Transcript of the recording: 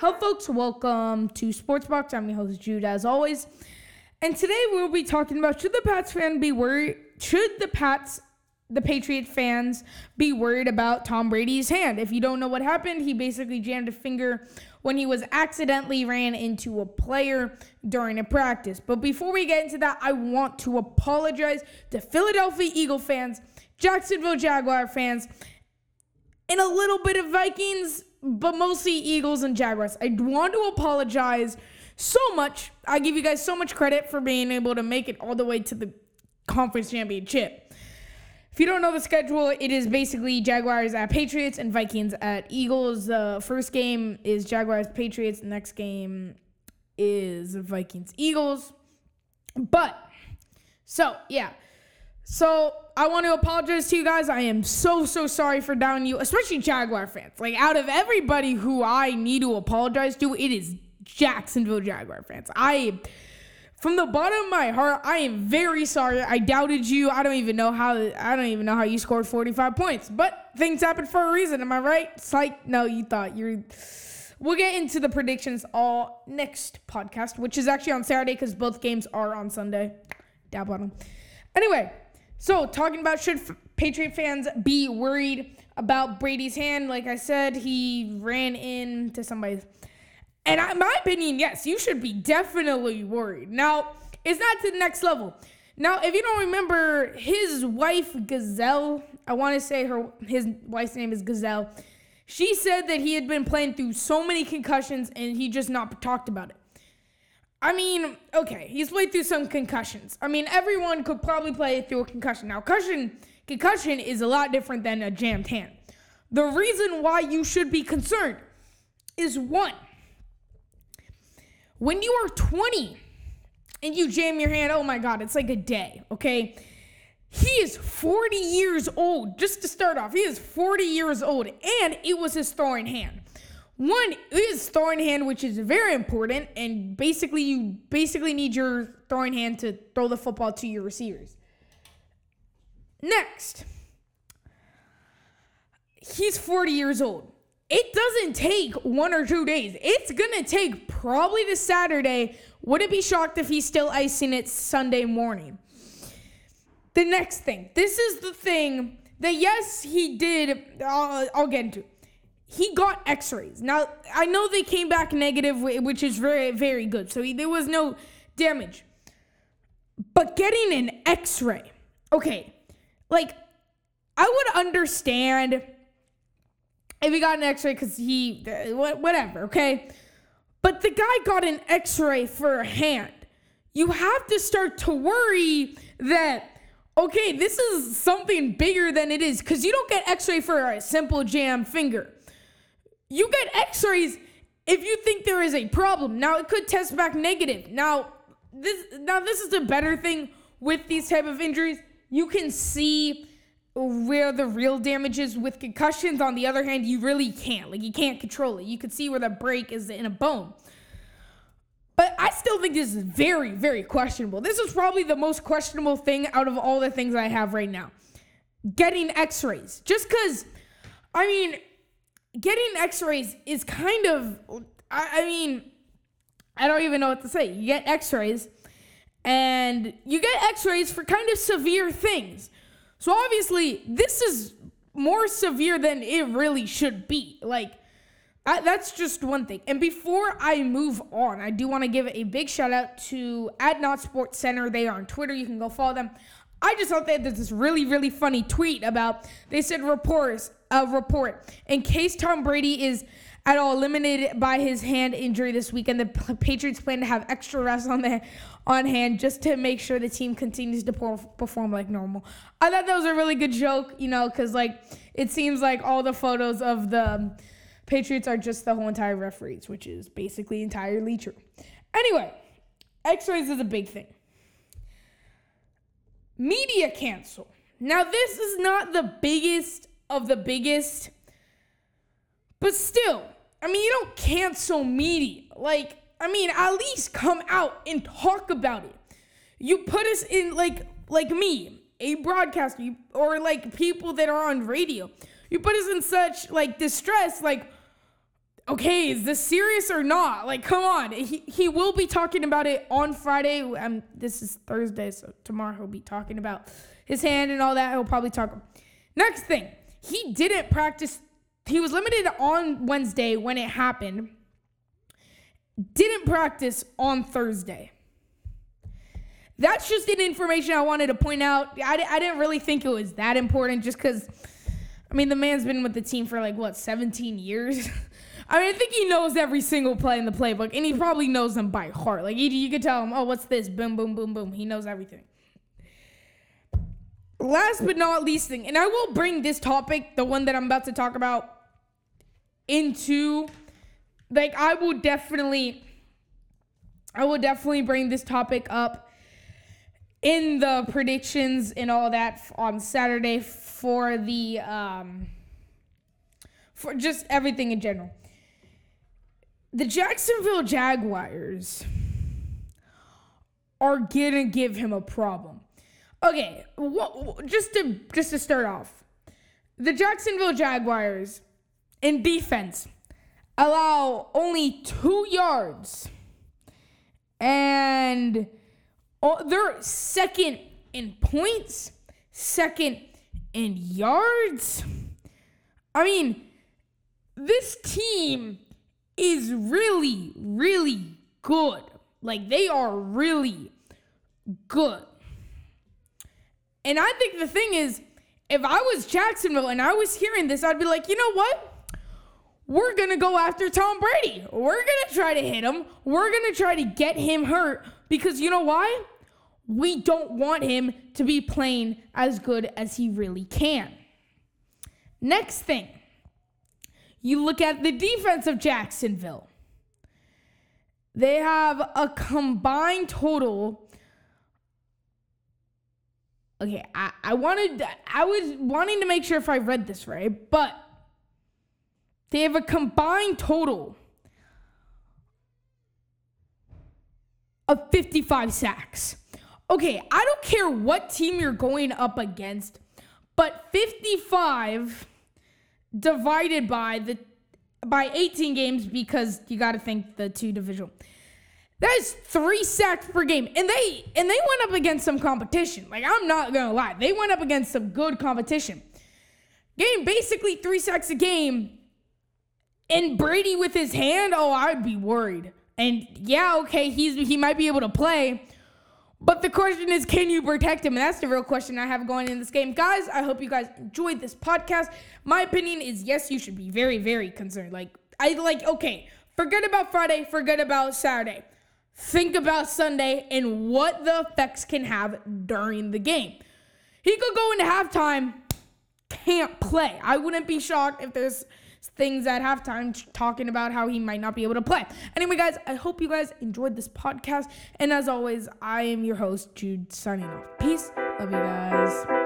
Hello, folks. Welcome to Sports Box. I'm your host, Jude, as always. And today we'll be talking about should the Pats fan be worried? Should the Pats, the Patriot fans, be worried about Tom Brady's hand? If you don't know what happened, he basically jammed a finger when he was accidentally ran into a player during a practice. But before we get into that, I want to apologize to Philadelphia Eagle fans, Jacksonville Jaguar fans, and a little bit of Vikings, but mostly Eagles and Jaguars. I want to apologize so much. I give you guys so much credit for being able to make it all the way to the conference championship. If you don't know the schedule, it is basically Jaguars at Patriots and Vikings at Eagles. The first game is Jaguars Patriots. The next game is Vikings Eagles. But so yeah. So I want to apologize to you guys. I am so so sorry for downing you, especially Jaguar fans. Like out of everybody who I need to apologize to, it is Jacksonville Jaguar fans. I from the bottom of my heart, I am very sorry. I doubted you. I don't even know how I don't even know how you scored 45 points. But things happen for a reason, am I right? It's like no, you thought you're We'll get into the predictions all next podcast, which is actually on Saturday because both games are on Sunday. Dab on them. Anyway, so talking about should Patriot fans be worried about Brady's hand? Like I said, he ran into somebody's and my opinion, yes, you should be definitely worried. Now, it's not to the next level. Now, if you don't remember, his wife Gisele, I want to say her his wife's name is Gisele. She said that he had been playing through so many concussions and he just not talked about it. I mean, okay, he's played through some concussions. I mean, everyone could probably play through a concussion. Now, concussion concussion is a lot different than a jammed hand. The reason why you should be concerned is one, when you are 20 and you jam your hand, oh my God, it's like a day, okay? He is 40 years old, just to start off. He is 40 years old, and it was his throwing hand. One is throwing hand, which is very important, and basically you basically need your throwing hand to throw the football to your receivers. Next, he's 40 years old it doesn't take one or two days. It's gonna take probably the Saturday. Wouldn't be shocked if he's still icing it Sunday morning. The next thing. This is the thing that yes, he did. I'll, I'll get into. He got X-rays. Now I know they came back negative, which is very very good. So he, there was no damage. But getting an X-ray, okay, like I would understand if he got an x-ray because he uh, whatever okay but the guy got an x-ray for a hand you have to start to worry that okay this is something bigger than it is because you don't get x-ray for a simple jam finger you get x-rays if you think there is a problem now it could test back negative now this now this is the better thing with these type of injuries you can see where the real damage is with concussions. On the other hand, you really can't. Like you can't control it. You can see where the break is in a bone. But I still think this is very, very questionable. This is probably the most questionable thing out of all the things I have right now. Getting x-rays. Just cause I mean, getting x-rays is kind of I, I mean, I don't even know what to say. You get x-rays and you get x-rays for kind of severe things. So obviously, this is more severe than it really should be. Like, I, that's just one thing. And before I move on, I do want to give a big shout out to at Not Sports Center. They are on Twitter. You can go follow them. I just thought they had this really, really funny tweet about. They said reports a report in case Tom Brady is at all eliminated by his hand injury this weekend. The Patriots plan to have extra reps on the on hand just to make sure the team continues to perform like normal. I thought that was a really good joke, you know, because like it seems like all the photos of the Patriots are just the whole entire referees, which is basically entirely true. Anyway, X-rays is a big thing. Media cancel. Now this is not the biggest of the biggest, but still, I mean, you don't cancel media. Like, I mean, at least come out and talk about it. You put us in like like me, a broadcaster, or like people that are on radio. You put us in such like distress, like okay, is this serious or not? Like, come on. He, he will be talking about it on Friday. Um, this is Thursday, so tomorrow he'll be talking about his hand and all that. He'll probably talk. Next thing, he didn't practice. He was limited on Wednesday when it happened. Didn't practice on Thursday. That's just an information I wanted to point out. I, I didn't really think it was that important just because, I mean, the man's been with the team for like, what, 17 years? I mean, I think he knows every single play in the playbook, and he probably knows them by heart. Like, you, you could tell him, oh, what's this? Boom, boom, boom, boom. He knows everything. Last but not least thing, and I will bring this topic, the one that I'm about to talk about, into, like, I will definitely, I will definitely bring this topic up in the predictions and all that on Saturday for the, um, for just everything in general the Jacksonville Jaguars are gonna give him a problem. Okay, just to just to start off, the Jacksonville Jaguars in defense allow only two yards, and they're second in points, second in yards. I mean, this team is really, really good. Like they are really good. And I think the thing is, if I was Jacksonville and I was hearing this, I'd be like, you know what? We're going to go after Tom Brady. We're going to try to hit him. We're going to try to get him hurt because you know why? We don't want him to be playing as good as he really can. Next thing you look at the defense of Jacksonville. They have a combined total. Okay, I, I wanted I was wanting to make sure if I read this right, but they have a combined total of 55 sacks. Okay, I don't care what team you're going up against, but 55 divided by the by 18 games because you got to think the two divisional. That is three sacks per game, and they and they went up against some competition. Like I'm not gonna lie, they went up against some good competition. Game basically three sacks a game, and Brady with his hand. Oh, I'd be worried. And yeah, okay, he's he might be able to play, but the question is, can you protect him? And that's the real question I have going in this game. Guys, I hope you guys enjoyed this podcast. My opinion is yes, you should be very, very concerned. Like, I like, okay, forget about Friday, forget about Saturday. Think about Sunday and what the effects can have during the game. He could go into halftime, can't play. I wouldn't be shocked if there's things at halftime talking about how he might not be able to play. Anyway, guys, I hope you guys enjoyed this podcast. And as always, I am your host, Jude, signing off. Peace. Love you guys.